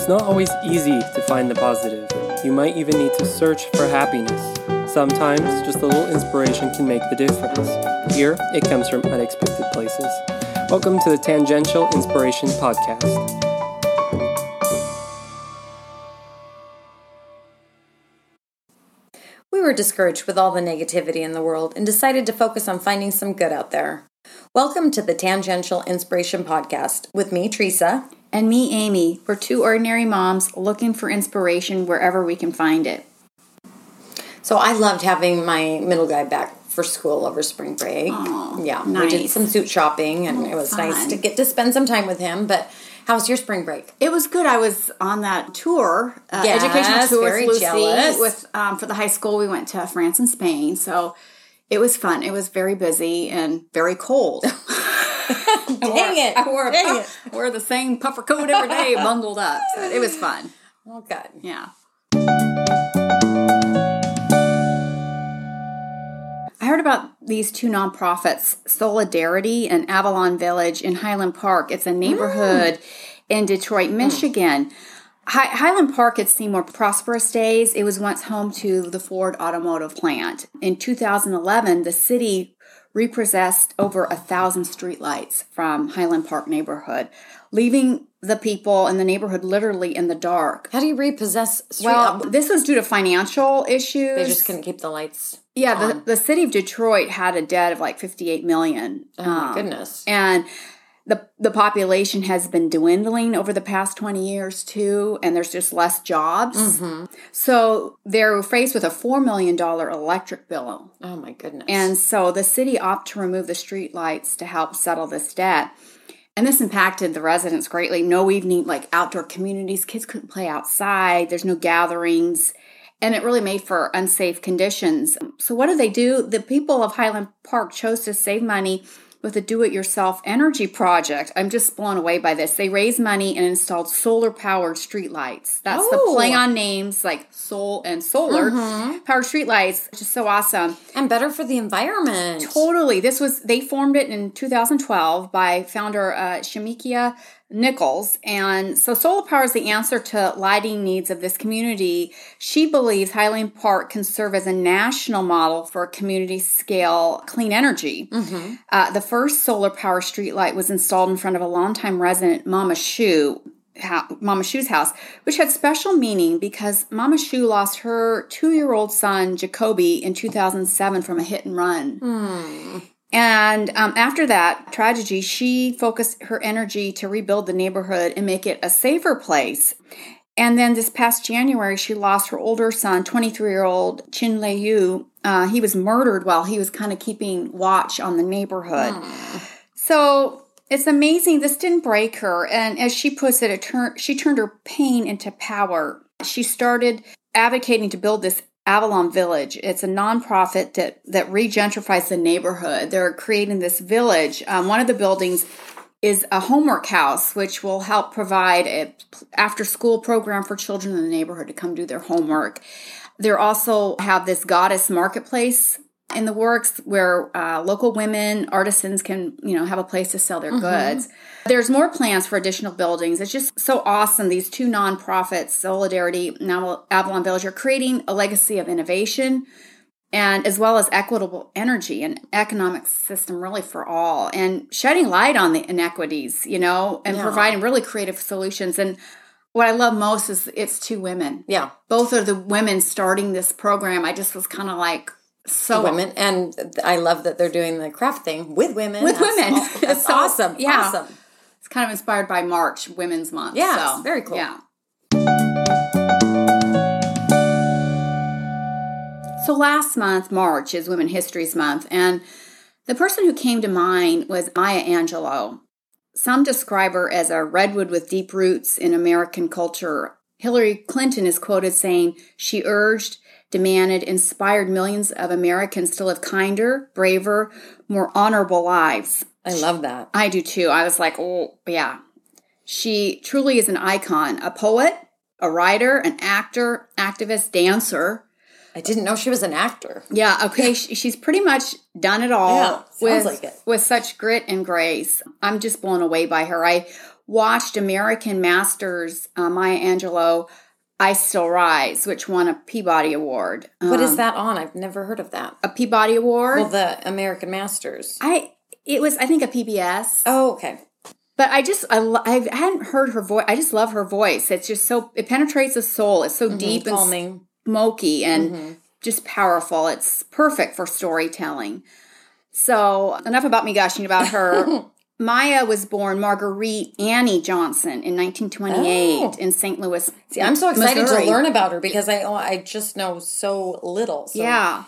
It's not always easy to find the positive. You might even need to search for happiness. Sometimes just a little inspiration can make the difference. Here, it comes from unexpected places. Welcome to the Tangential Inspiration Podcast. We were discouraged with all the negativity in the world and decided to focus on finding some good out there. Welcome to the Tangential Inspiration Podcast with me, Teresa. And me, Amy. We're two ordinary moms looking for inspiration wherever we can find it. So I loved having my middle guy back for school over spring break. Aw, yeah, we did some suit shopping and it was nice to get to spend some time with him. But how was your spring break? It was good. I was on that tour, uh, Yes, educational tour with Lucy. jealous. With um, for the high school, we went to France and Spain. So it was fun. It was very busy and very cold. Dang it! I wore, a Dang puff- I wore the same puffer coat every day, bundled up. So it was fun. Oh God. Yeah. I heard about these two nonprofits, Soulardarity and Avalon Village in Highland Park. It's a neighborhood mm. in Detroit, mm. Michigan. Hi- Highland Park had seen more prosperous days. It was once home to the Ford automotive plant. In 2011, the city repossessed over a thousand streetlights from Highland Park neighborhood, leaving the people in the neighborhood literally in the dark. How do you repossess? Street Well, up? this was due to financial issues. they just couldn't keep the lights. yeah, the, the city of Detroit had a debt of like 58 million. Oh my Um, goodness. And the the population has been dwindling over the past 20 years too, and there's just less jobs. Mm-hmm. So they're faced with a $4 million electric bill. Oh my goodness. And so the city opted to remove the street lights to help settle this debt. And this impacted the residents greatly. No evening, like outdoor communities, kids couldn't play outside, there's no gatherings, and it really made for unsafe conditions. So, what do they do? The people of Highland Park chose to save money with a do it yourself energy project. I'm just blown away by this. They raised money and installed solar powered streetlights. That's Oh. the play on names like soul and solar powered streetlights, which is so awesome. and better for the environment. Totally. This was they formed it in 2012 by founder uh, Shimekia Nichols, and so solar power is the answer to lighting needs of this community. She believes Highland Park can serve as a national model for community scale clean energy. Uh, the first solar power streetlight was installed in front of a longtime resident, Mama Shu, Mama Shu's house, which had special meaning because Mama Shu lost her two year old son, Jacoby, in 2007 from a hit and run. And um, after that tragedy, she focused her energy to rebuild the neighborhood and make it a safer place. And then this past January, she lost her older son, 23 year old Chin Le Yu. Uh, he was murdered while he was kind of keeping watch on the neighborhood. So it's amazing. This didn't break her, and as she puts it, it turned she turned her pain into power. She started advocating to build this Avalon Village. It's a nonprofit that that regentrifies the neighborhood. They're creating this village. Um, one of the buildings is a homework house, which will help provide a after school program for children in the neighborhood to come do their homework. They also have this goddess marketplace in the works where uh, local women artisans can you know have a place to sell their goods there's more plans for additional buildings it's just so awesome these two nonprofits Soulardarity and avalon village are creating a legacy of innovation and as well as equitable energy and economic system really for all and shedding light on the inequities you know and Yeah. providing really creative solutions and what i love most is it's two women yeah. both are the women starting this program i just was kind of like so women, and I love that they're doing the craft thing with women. with That's women. That's so- awesome. yeah. Awesome. Kind of inspired by March, Women's Month. Yeah, so, very cool. Yeah. So last month, March, is Women Histories Month, and the person who came to mind was Maya Angelou. Some describe her as a redwood with deep roots in American culture. Hillary Clinton is quoted saying she urged, demanded, inspired millions of Americans to live kinder, braver, more honorable lives. I love that. I do too. I was like, oh, yeah. She truly is an icon, a poet, a writer, an actor, activist, dancer. I didn't know she was an actor. Yeah, okay. she, she's pretty much done it all Yeah, sounds with, like it. with such grit and grace. I'm just blown away by her. I watched American Masters uh, Maya Angelou I Still Rise, which won a Peabody Award. What is Um, that on? I've never heard of that. A Peabody Award? Well, the American Masters. I it was I think a PBS. Oh, okay. But I just I, I hadn't heard her voice. I just love her voice. It's just so it penetrates the soul. It's so deep and Calming. smoky and Mm-hmm. just powerful. It's perfect for storytelling. So enough about me gushing about her. Maya was born Marguerite Annie Johnson in 1928 Oh. in St. Louis. See, I'm so excited Missouri. to learn about her because I oh, I just know so little. So. Yeah.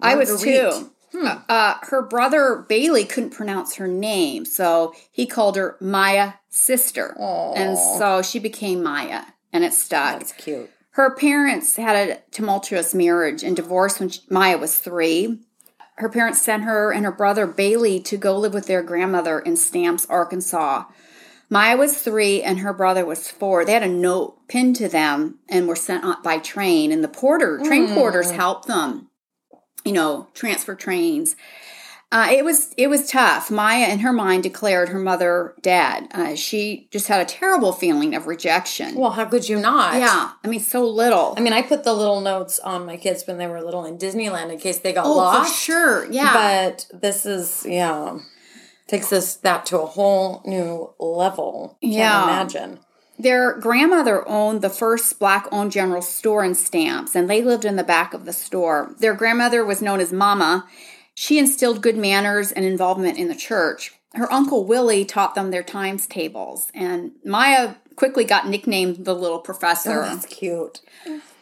I was Marguerite. Too. Uh, her brother Bailey couldn't pronounce her name, so he called her Maya sister. Aw. And so she became Maya, and it stuck. That's cute. Her parents had a tumultuous marriage and divorced when she- Maya was three. Her parents sent her and her brother Bailey to go live with their grandmother in Stamps, Arkansas. Maya was three and her brother was four. They had a note pinned to them and were sent by train, and the porter, train porters mm. helped them, you know, transfer trains. Uh, it was it was tough. Maya, in her mind, declared her mother dead. Uh, she just had a terrible feeling of rejection. Well, how could you not? yeah, I mean, so little. I mean, I put the little notes on my kids when they were little in Disneyland in case they got Oh, lost. for sure. Yeah. But this is yeah takes us that to a whole new level. Can't Yeah. imagine. Their grandmother owned the first black owned general store in Stamps, and they lived in the back of the store. Their grandmother was known as Mama. She instilled good manners and involvement in the church. Her uncle Willie taught them their times tables, and Maya quickly got nicknamed the little professor. Oh, that's cute.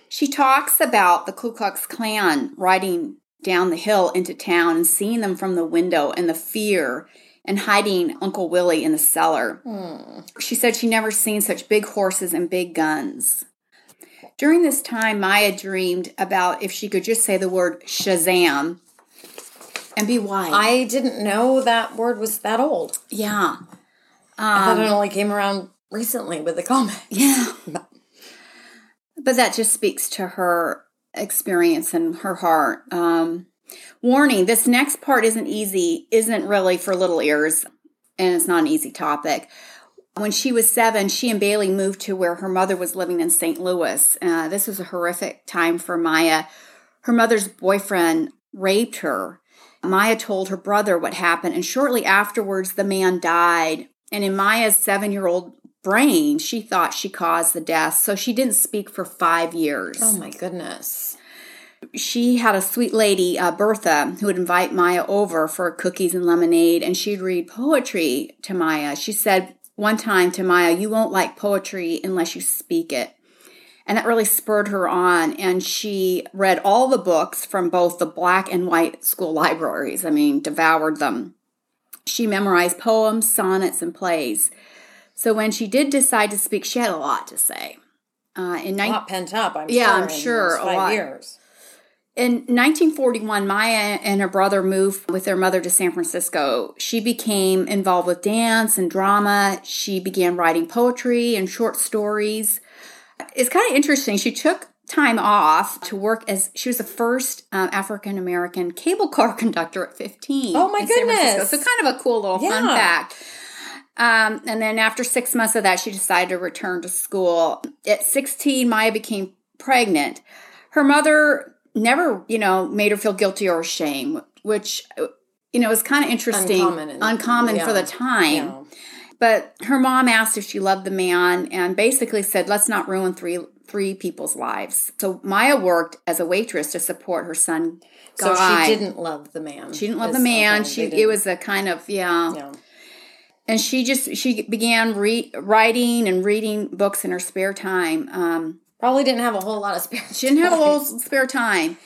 She talks about the Ku Klux Klan riding down the hill into town and seeing them from the window and the fear and hiding Uncle Willie in the cellar. She said she never seen such big horses and big guns. During this time, Maya dreamed about if she could just say the word Shazam and be white. I didn't know that word was that old. yeah. I thought it only came around recently with the comic. Yeah. But that just speaks to her experience and her heart. Um, warning this next part isn't easy, isn't really for little ears, and it's not an easy topic. When she was seven, she and Bailey moved to where her mother was living in St. Louis. Uh, this was a horrific time for Maya. Her mother's boyfriend raped her. Maya told her brother what happened, and shortly afterwards, the man died. And in Maya's seven year old brain, she thought she caused the death, so she didn't speak for five years. Oh my goodness. She had a sweet lady, uh, Bertha, who would invite Maya over for cookies and lemonade, and she'd read poetry to Maya. She said one time to Maya, You won't like poetry unless you speak it. And that really spurred her on. And she read all the books from both the black and white school libraries. I mean, devoured them. She memorized poems, sonnets, and plays. So when she did decide to speak, she had a lot to say. Uh, in A lot pent up, I'm Yeah, sure. I'm sure, a lot. years. In 1941, Maya and her brother moved with their mother to San Francisco. She became involved with dance and drama. She began writing poetry and short stories. It's kind of interesting. She took time off to work as she was the first um, African American cable car conductor at 15. Oh, my in San Francisco. goodness. So, kind of a cool little fun fact. Um, and then after six months of that, she decided to return to school. At 16, Maya became pregnant. Her mother never, you know, made her feel guilty or ashamed, which, you know, is kind of interesting, Uncommon uncommon for the time. Yeah. But her mom asked if she loved the man and basically said, let's not ruin three three people's lives. So Maya worked as a waitress to support her son. So she didn't love the man. She didn't love the man. she it was a kind of yeah. yeah. And she just she began re- writing and reading books in her spare time. Um, Probably didn't have a whole lot of spare. she didn't have a little spare time.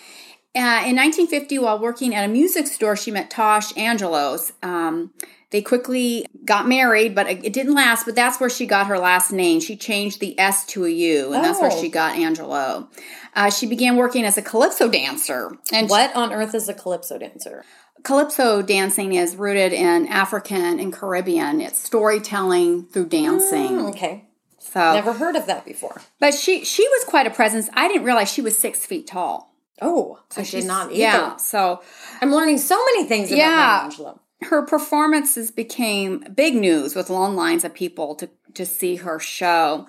Uh, in 1950, while working at a music store, she met Tosh Angelos. Um, they quickly got married, but it didn't last. But that's where she got her last name. She changed the S to a U, and that's where Oh. she got Angelou. Uh, she began working as a calypso dancer. And What on earth is a calypso dancer? calypso dancing is rooted in African and Caribbean. It's storytelling through dancing. Mm, okay, So, never heard of that before. but she she was quite a presence. I didn't realize she was six feet tall. Oh, I she's- did not either. Yeah. So I'm learning so many things about Yeah. Maya her performances became big news with long lines of people to, to see her show.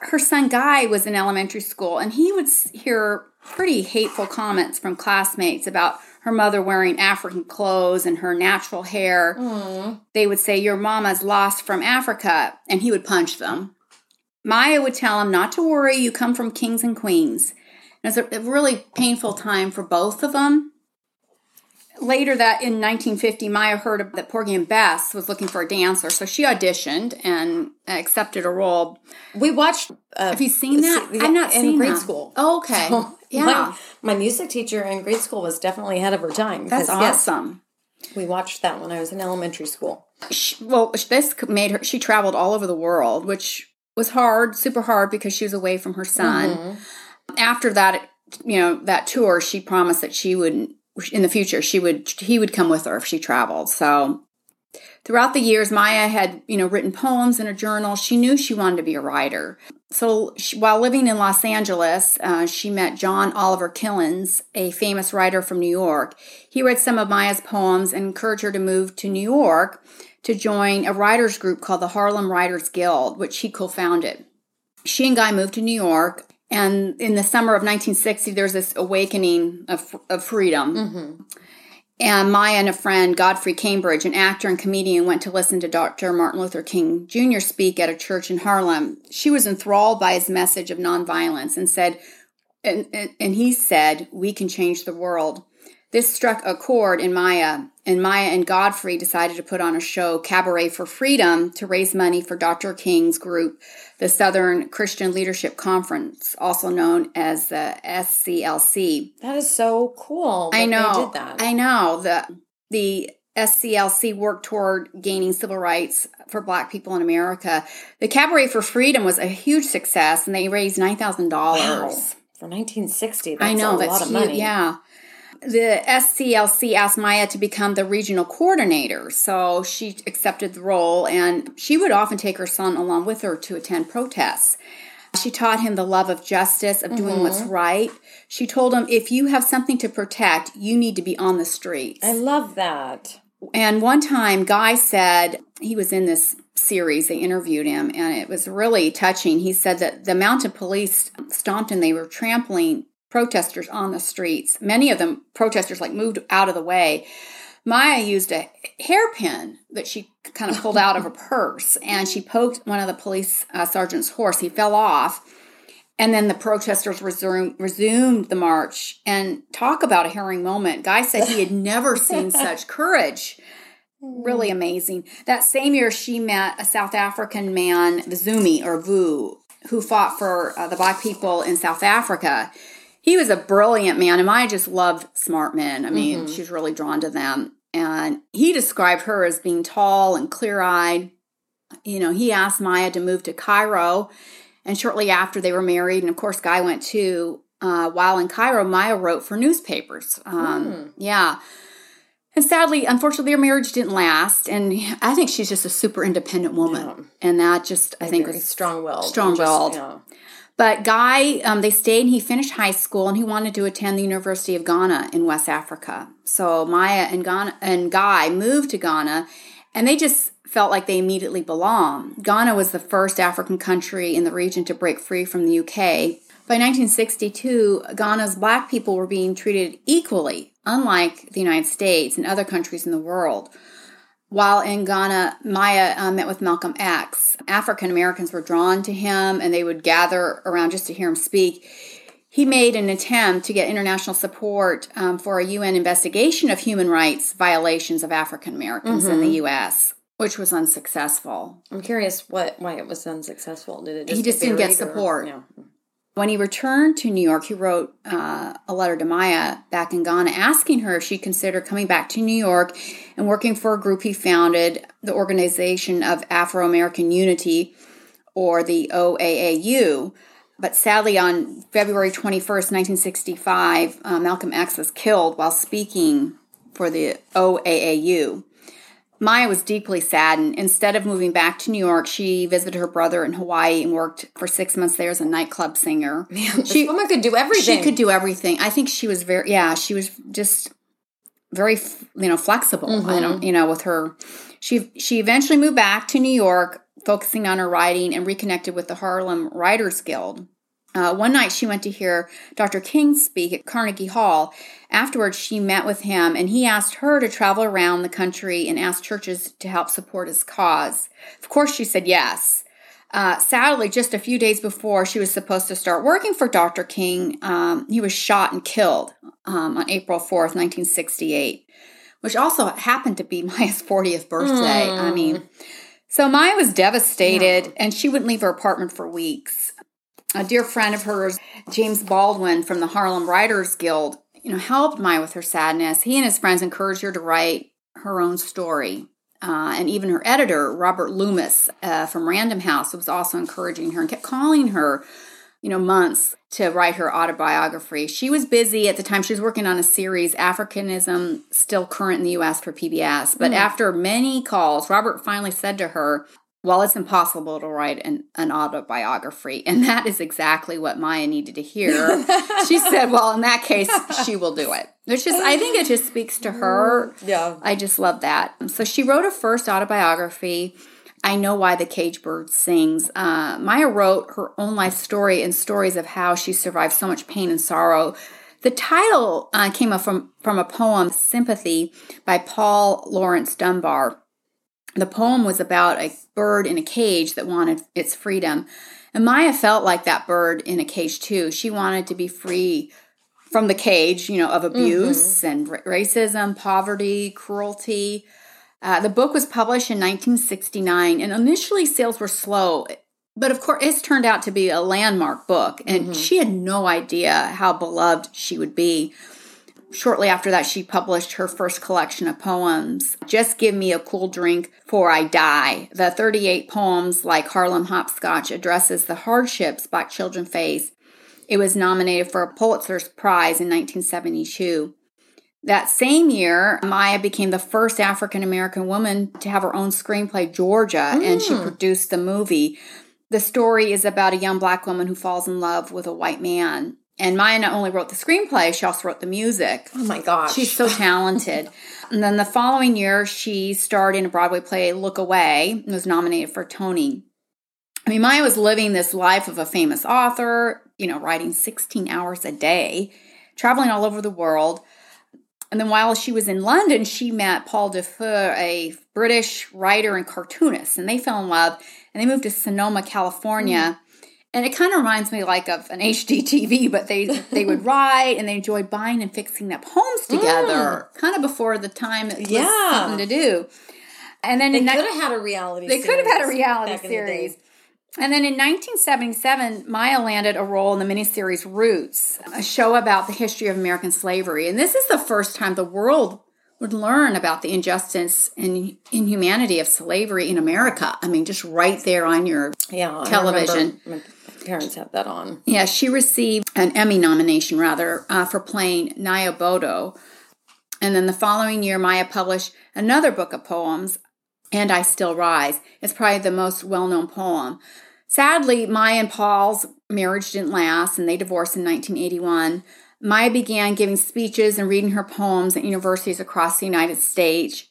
Her son Guy was in elementary school and he would hear pretty hateful comments from classmates about her mother wearing African clothes and her natural hair. Mm. They would say, Your mama's lost from Africa, and he would punch them. Maya would tell him not to worry, you come from kings and queens. And it was a really painful time for both of them. Later that in 1950, Maya heard that Porgy and Bess was looking for a dancer, so she auditioned and accepted a role. We watched. Uh, Have you seen that? I've not in seen grade that. school. Oh, okay. So yeah, my, my, music teacher in grade school was definitely ahead of her time. That's awesome. Yes, we watched that when I was in elementary school. She, well, this made her. She traveled all over the world, which was hard, super hard because she was away from her son. Mm-hmm. After that, you know, that tour, she promised that she would in the future she would he would come with her if she traveled. So throughout the years Maya had, you know, written poems in a journal. She knew she wanted to be a writer. So she, while living in Los Angeles, uh, she met John Oliver Killens, a famous writer from New York. He read some of Maya's poems and encouraged her to move to New York to join a writers group called the Harlem Writers Guild, which he co-founded. She and Guy moved to New York, and in the summer of 1960, there's this awakening of, of freedom. Mm-hmm. And Maya and a friend, Godfrey Cambridge, an actor and comedian, went to listen to Dr. Martin Luther King Jr. speak at a church in Harlem. She was enthralled by his message of nonviolence and said, and, and, and he said, We can change the world. This struck a chord in Maya, and Maya and Godfrey decided to put on a show, Cabaret for Freedom, to raise money for Dr. King's group, the Southern Christian Leadership Conference, also known as the SCLC. That is so cool. I know. I know. The the SCLC worked toward gaining civil rights for Black people in America. The Cabaret for Freedom was a huge success, and they raised nine thousand wow. dollars for 1960. I know that's a lot of money. Yeah the SCLC asked Maya to become the regional coordinator, so she accepted the role, and she would often take her son along with her to attend protests. She taught him the love of justice, of doing mm-hmm. what's right. She told him, if you have something to protect, you need to be on the streets. I love that. And one time, Guy said, he was in this series, they interviewed him, and it was really touching. He said that the mounted police stomped and they were trampling protesters on the streets. Many of them protesters like moved out of the way. Maya used a hairpin that she kind of pulled out of her purse and she poked one of the police uh, sergeant's horse. He fell off. And then the protesters resumed, resumed the march and talk about a harrowing moment. Guy said he had never seen such courage. Really amazing. That same year, she met a South African man, Vusumzi or Vu, who fought for uh, the black people in South Africa he was a brilliant man, and Maya just loved smart men. I mean, mm-hmm. she's really drawn to them. And he described her as being tall and clear eyed. You know, he asked Maya to move to Cairo, and shortly after they were married, and of course, Guy went too. Uh, while in Cairo, Maya wrote for newspapers. Um, mm. Yeah. And sadly, unfortunately, their marriage didn't last. And I think she's just a super independent woman. Yeah. And that just, I, I think, was strong willed. Strong willed. Yeah. But Guy, um, they stayed and he finished high school and he wanted to attend the University of Ghana in West Africa. So Maya and, Ghana, and Guy moved to Ghana and they just felt like they immediately belonged. Ghana was the first African country in the region to break free from the UK. By 1962, Ghana's black people were being treated equally, unlike the United States and other countries in the world. While in Ghana, Maya uh, met with Malcolm X. African Americans were drawn to him and they would gather around just to hear him speak. He made an attempt to get international support um, for a UN investigation of human rights violations of African Americans mm-hmm. in the mm-hmm. U.S., which was unsuccessful. I'm curious what why it was unsuccessful. Did it? Just he just didn't get support. Or. When he returned to New York, he wrote uh, a letter to Maya back in Ghana asking her if she'd consider coming back to New York and working for a group he founded, the Organization of Afro American Unity, or the OAAU. But sadly, on February 21st, 1965, uh, Malcolm X was killed while speaking for the OAAU. Maya was deeply saddened. Instead of moving back to New York, she visited her brother in Hawaii and worked for six months there as a nightclub singer. Man, she, woman could do everything. She could do everything. I think she was very, yeah, she was just very you know flexible. Mm-hmm. I don't you know with her. She she eventually moved back to New York, focusing on her writing and reconnected with the Harlem Writers Guild. Uh, one night she went to hear Dr. King speak at Carnegie Hall. Afterwards, she met with him and he asked her to travel around the country and ask churches to help support his cause. Of course, she said yes. Uh, sadly, just a few days before she was supposed to start working for Dr. King, um, he was shot and killed um, on April 4th, 1968, which also happened to be Maya's 40th birthday. Mm. I mean, so Maya was devastated yeah. and she wouldn't leave her apartment for weeks a dear friend of hers, James Baldwin from the Harlem Writers Guild, you know, helped Maya with her sadness. He and his friends encouraged her to write her own story. Uh, and even her editor, Robert Loomis uh, from Random House, was also encouraging her and kept calling her, you know, months to write her autobiography. She was busy at the time. She was working on a series, Africanism, still current in the U.S. for PBS. But mm. after many calls, Robert finally said to her, well, it's impossible to write an, an autobiography. And that is exactly what Maya needed to hear. she said, well, in that case, she will do it. Which is, I think it just speaks to her. Yeah. I just love that. So she wrote her first autobiography. I Know Why the Cage Bird Sings. Uh, Maya wrote her own life story and stories of how she survived so much pain and sorrow. The title uh, came up from, from a poem, Sympathy, by Paul Laurence Dunbar. The poem was about a bird in a cage that wanted its freedom. And Maya felt like that bird in a cage too. She wanted to be free from the cage, you know, of abuse mm-hmm. and r- racism, poverty, cruelty. Uh, the book was published in 1969, and initially sales were slow, but of course, it's turned out to be a landmark book, and mm-hmm. she had no idea how beloved she would be. Shortly after that, she published her first collection of poems, Just Give Me a Cool Drink For I Die. The 38 poems, like Harlem Hopscotch, addresses the hardships Black children face. It was nominated for a Pulitzer's Prize in 1972. That same year, Maya became the first African American woman to have her own screenplay, Georgia, mm. and she mm. produced the movie. The story is about a young black woman who falls in love with a white man. And Maya not only wrote the screenplay, she also wrote the music. Oh my gosh. She's so talented. and then the following year, she starred in a Broadway play, Look Away, and was nominated for Tony. I mean, Maya was living this life of a famous author, you know, writing 16 hours a day, traveling all over the world. And then while she was in London, she met Paul du Feu, a British writer and cartoonist, and they fell in love and they moved to Sonoma, California. Mm and it kind of reminds me like of an HGTV, but they they would write and they enjoyed buying and fixing up homes together, mm. kind of before the time it was yeah. something to do. And then they could have had a reality. They could have had a reality series. And then in 1977, Maya landed a role in the miniseries Roots, a show about the history of American slavery. And this is the first time the world would learn about the injustice and inhumanity of slavery in America. I mean, just right there on your yeah, television parents had that on. Yeah, she received an Emmy nomination, rather, uh, for playing Nyo Boto. And then the following year, Maya published another book of poems, And I Still Rise. It's probably the most well known poem. Sadly, Maya and Paul's marriage didn't last, and they divorced in 1981. Maya began giving speeches and reading her poems at universities across the United States.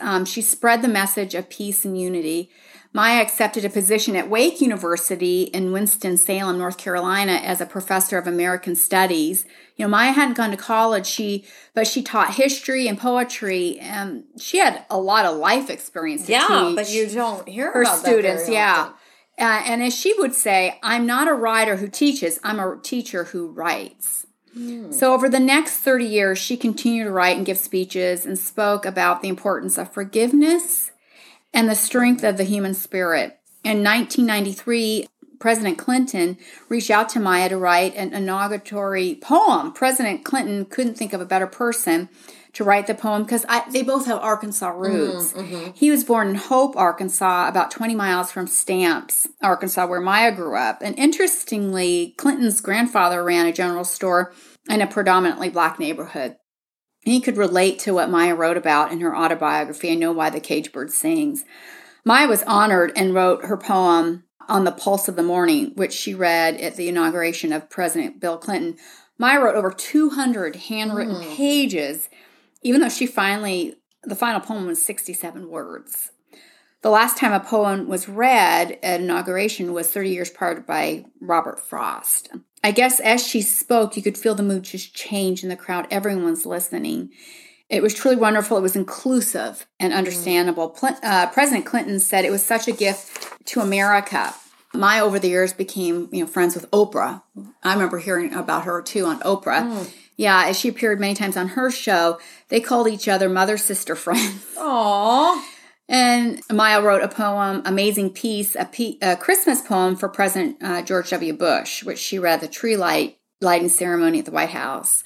Um, she spread the message of peace and unity. Maya accepted a position at Wake University in Winston-Salem, North Carolina as a professor of American Studies. You know, Maya hadn't gone to college, she but she taught history and poetry and she had a lot of life experience Yeah, but you don't hear her students, yeah. Uh, and as she would say, I'm not a writer who teaches, I'm a teacher who writes. Hmm. So, over the next 30 years, she continued to write and give speeches and spoke about the importance of forgiveness and the strength of the human spirit. In 1993, President Clinton reached out to Maya to write an inauguratory poem. President Clinton couldn't think of a better person to write the poem because they both have Arkansas mm-hmm, roots. Mm-hmm, mm-hmm. He was born in Hope, Arkansas, about 20 miles from Stamps, Arkansas, where Maya grew up. And interestingly, Clinton's grandfather ran a general store in a predominantly black neighborhood he could relate to what Maya wrote about in her autobiography, I Know Why the Cage Bird Sings. Maya was honored and wrote her poem on the pulse of the morning, which she read at the inauguration of President Bill Clinton. Maya wrote over 200 handwritten mm. pages even though she finally, the final poem was 67 words. The last time a poem was read at inauguration was 30 years prior by Robert Frost. I guess as she spoke, you could feel the mood just change in the crowd. Everyone's listening. It was truly wonderful. It was inclusive and understandable. Mm. Uh, President Clinton said it was such a gift to America. My over the years became, you know, friends with Oprah. I remember hearing about her too on Oprah. Mm. Yeah, as she appeared many times on her show, they called each other mother sister friends. Aww. And Maya wrote a poem, Amazing Peace, a, pe- a Christmas poem for President uh, George W. Bush, which she read the tree light lighting ceremony at the White House.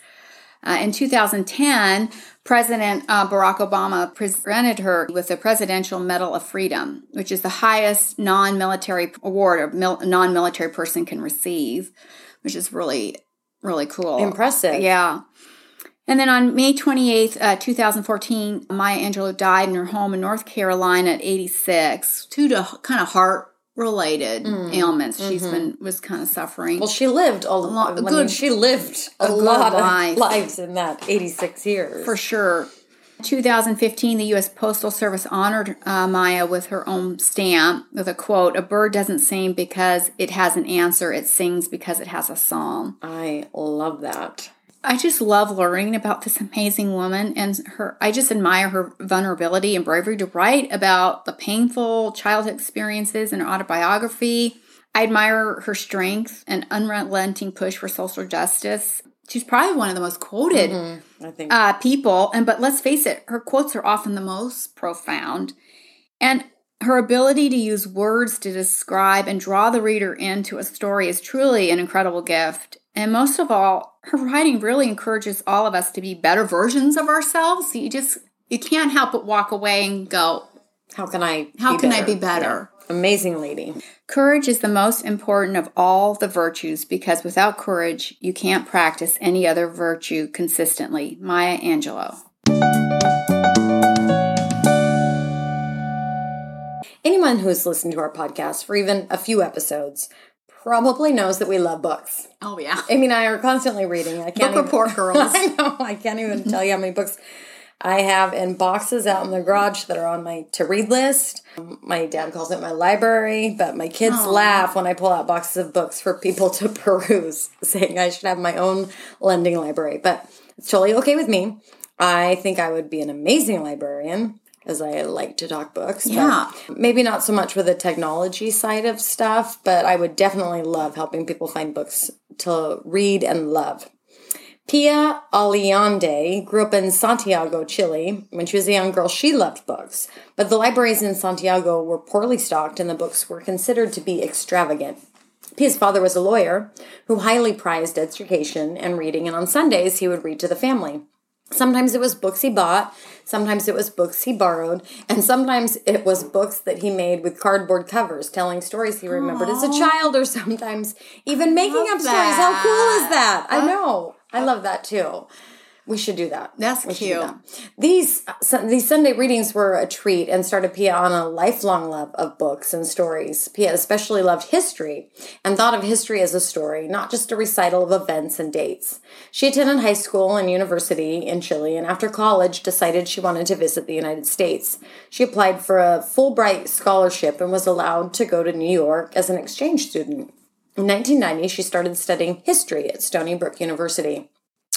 Uh, in 2010, President uh, Barack Obama presented her with the Presidential Medal of Freedom, which is the highest non military award a mil- non military person can receive, which is really, really cool. Impressive. Yeah. And then on May 28th, uh, 2014, Maya Angelou died in her home in North Carolina at 86 due to kind of heart related mm. ailments mm-hmm. she's been was kind of suffering. Well, she lived a, lot. Good, she lived a, a lot life. of lives in that 86 years. For sure. 2015, the U.S. Postal Service honored uh, Maya with her own stamp with a quote A bird doesn't sing because it has an answer, it sings because it has a song. I love that. I just love learning about this amazing woman and her I just admire her vulnerability and bravery to write about the painful childhood experiences in her autobiography. I admire her strength and unrelenting push for social justice. She's probably one of the most quoted mm-hmm, I think. Uh, people, and but let's face it, her quotes are often the most profound. And her ability to use words to describe and draw the reader into a story is truly an incredible gift. And most of all, her writing really encourages all of us to be better versions of ourselves. You just you can't help but walk away and go, "How can I? How can better? I be better?" Yeah. Amazing lady. Courage is the most important of all the virtues because without courage, you can't practice any other virtue consistently. Maya Angelou. Anyone who's listened to our podcast for even a few episodes probably knows that we love books. Oh yeah. Amy and I are constantly reading. I can't Book even, report girls. I know. I can't even tell you how many books I have in boxes out in the garage that are on my to read list. My dad calls it my library, but my kids Aww. laugh when I pull out boxes of books for people to peruse, saying I should have my own lending library. But it's totally okay with me. I think I would be an amazing librarian as I like to talk books. Yeah. Maybe not so much with the technology side of stuff, but I would definitely love helping people find books to read and love. Pia Allende grew up in Santiago, Chile. When she was a young girl, she loved books, but the libraries in Santiago were poorly stocked and the books were considered to be extravagant. Pia's father was a lawyer who highly prized education and reading, and on Sundays he would read to the family. Sometimes it was books he bought, sometimes it was books he borrowed, and sometimes it was books that he made with cardboard covers telling stories he remembered Aww. as a child, or sometimes even making up that. stories. How cool is that? I know. I love that too. We should do that. That's we cute. That. These uh, these Sunday readings were a treat and started Pia on a lifelong love of books and stories. Pia especially loved history and thought of history as a story, not just a recital of events and dates. She attended high school and university in Chile and after college decided she wanted to visit the United States. She applied for a Fulbright scholarship and was allowed to go to New York as an exchange student. In 1990, she started studying history at Stony Brook University.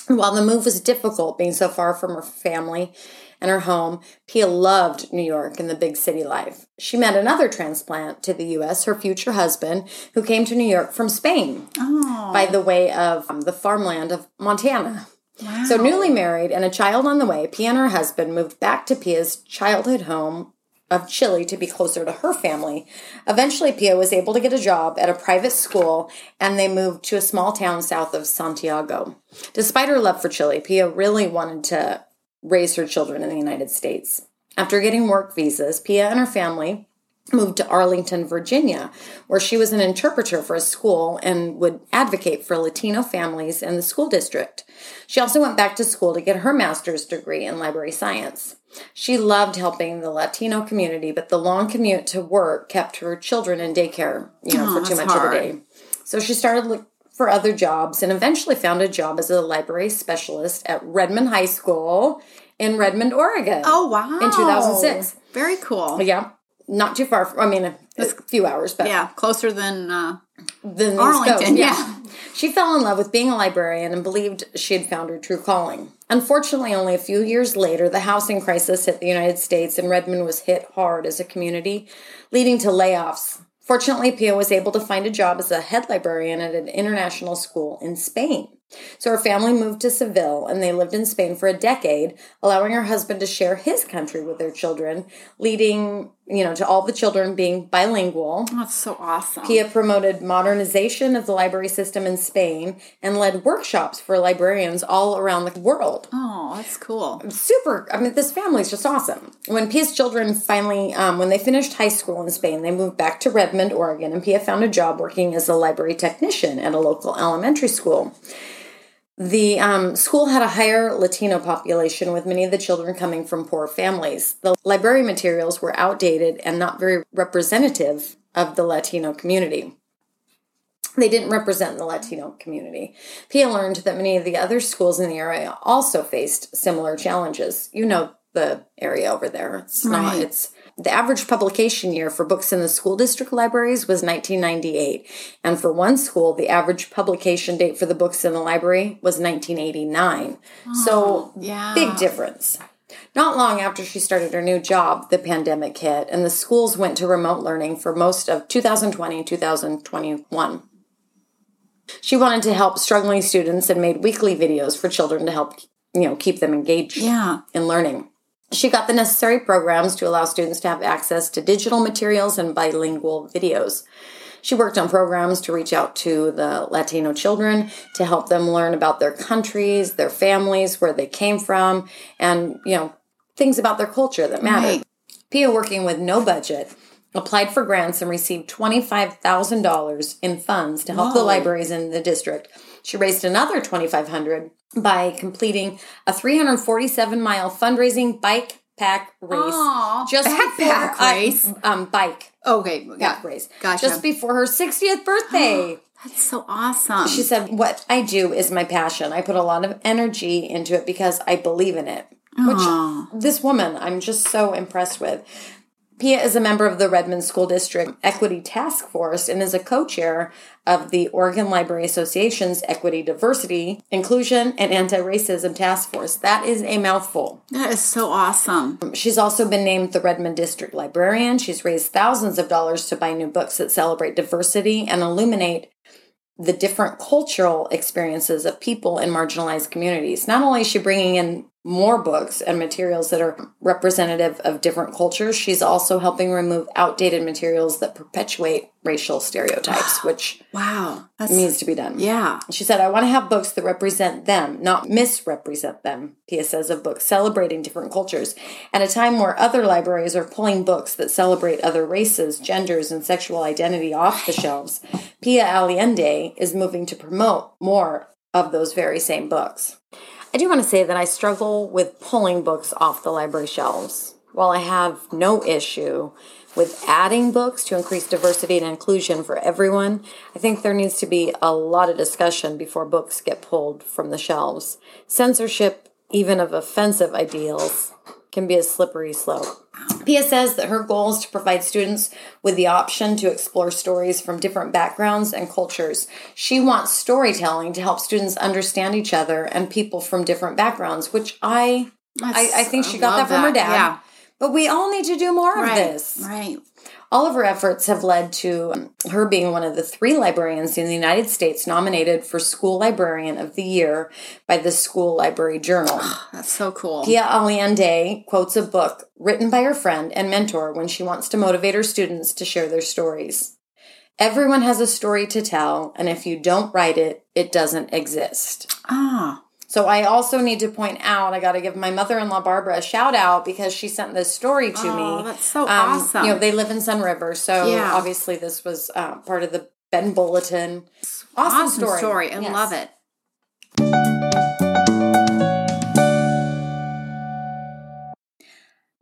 While the move was difficult, being so far from her family and her home, Pia loved New York and the big city life. She met another transplant to the U.S., her future husband, who came to New York from Spain oh. by the way of um, the farmland of Montana. Wow. So, newly married and a child on the way, Pia and her husband moved back to Pia's childhood home of Chile to be closer to her family. Eventually, Pia was able to get a job at a private school and they moved to a small town south of Santiago. Despite her love for Chile, Pia really wanted to raise her children in the United States. After getting work visas, Pia and her family moved to Arlington, Virginia, where she was an interpreter for a school and would advocate for Latino families in the school district. She also went back to school to get her master's degree in library science. She loved helping the Latino community, but the long commute to work kept her children in daycare, you know, oh, for too much hard. of the day. So she started looking for other jobs and eventually found a job as a library specialist at Redmond High School in Redmond, Oregon. Oh wow! In 2006. Very cool. Yeah, not too far. From, I mean, a, a few hours, but Yeah, closer than uh, than Arlington, Coast. yeah. She fell in love with being a librarian and believed she had found her true calling. Unfortunately, only a few years later, the housing crisis hit the United States and Redmond was hit hard as a community, leading to layoffs. Fortunately, Pia was able to find a job as a head librarian at an international school in Spain. So her family moved to Seville and they lived in Spain for a decade, allowing her husband to share his country with their children, leading, you know, to all the children being bilingual. that's so awesome. Pia promoted modernization of the library system in Spain and led workshops for librarians all around the world. Oh, that's cool. Super. I mean, this family's just awesome. When Pia's children finally, um, when they finished high school in Spain, they moved back to Redmond, Oregon, and Pia found a job working as a library technician at a local elementary school. The um, school had a higher Latino population, with many of the children coming from poor families. The library materials were outdated and not very representative of the Latino community. They didn't represent the Latino community. Pia learned that many of the other schools in the area also faced similar challenges. You know the area over there. It's not. It's the average publication year for books in the school district libraries was 1998, and for one school, the average publication date for the books in the library was 1989. so oh, yeah. big difference. Not long after she started her new job, the pandemic hit, and the schools went to remote learning for most of 2020 and 2021. She wanted to help struggling students and made weekly videos for children to help, you know, keep them engaged Yeah. in learning. She got the necessary programs to allow students to have access to digital materials and bilingual videos. She worked on programs to reach out to the Latino children to help them learn about their countries, their families, where they came from, and, you know, things about their culture that matter. Right. Pia, working with no budget, applied for grants and received $25,000 in funds to help the libraries in the district. She raised another 2500 by completing a 347 mile fundraising bike pack race. Aw, just backpack before, uh, race? um, bike Okay. Yeah. race. Gotcha. Just before her 60th birthday. That's so awesome. She said, What I do is my passion. I put a lot of energy into it because I believe in it. Aw. Which this woman, I'm just so impressed with. Pia is a member of the Redmond School District Equity Task Force and is a co chair of the Oregon Library Association's Equity, Diversity, Inclusion, and Anti Racism Task Force. That is a mouthful. that is so awesome. She's also been named the Redmond District Librarian. She's raised thousands of dollars to buy new books that celebrate diversity and illuminate the different cultural experiences of people in marginalized communities. Not only is she bringing in more books and materials that are representative of different cultures, she's also helping remove outdated materials that perpetuate racial stereotypes, which Wow. That's needs to be done. yeah. She said, I want to have books that represent them, not misrepresent them. Pia says of books celebrating different cultures. At a time where other libraries are pulling books that celebrate other races, genders, and sexual identity off the shelves, Pia Allende is moving to promote more of those very same books. I do want to say that I struggle with pulling books off the library shelves. While I have no issue with adding books to increase diversity and inclusion for everyone, I think there needs to be a lot of discussion before books get pulled from the shelves. Censorship, even of offensive ideals, can be a slippery slope. Pia says that her goal is to provide students with the option to explore stories from different backgrounds and cultures. She wants storytelling to help students understand each other and people from different backgrounds, which I I, I think she got that from her dad. Yeah. But we all need to do more of this. Right. All of her efforts have led to her being one of the three librarians in the United States nominated for School Librarian of the Year by the School Library Journal. That's so cool. Pia Allende quotes a book written by her friend and mentor when she wants to motivate her students to share their stories. Everyone has a story to tell, and if you don't write it, it doesn't exist. Ah. So I also need to point out, I got to give my mother-in-law Barbara a shout out because she sent this story to Oh, me. that's so Um, awesome. You know, they live in Sun River, so Yeah. obviously this was uh, part of the Bend Bulletin. Awesome, awesome story. I Yes. love it.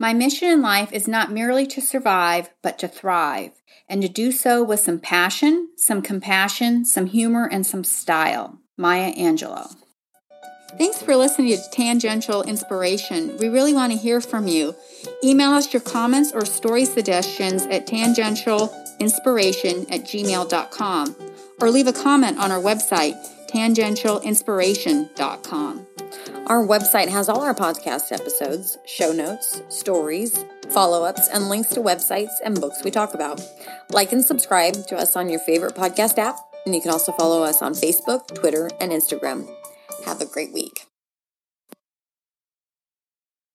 My mission in life is not merely to survive, but to thrive, and to do so with some passion, some compassion, some humor, and some style. Maya Angelou. Thanks for listening to Tangential Inspiration. We really want to hear from you. Email us your comments or story suggestions at tangentialinspiration at gmail.com or leave a comment on our website, tangentialinspiration.com. Our website has all our podcast episodes, show notes, stories, follow ups, and links to websites and books we talk about. Like and subscribe to us on your favorite podcast app, and you can also follow us on Facebook, Twitter, and Instagram. Have a great week.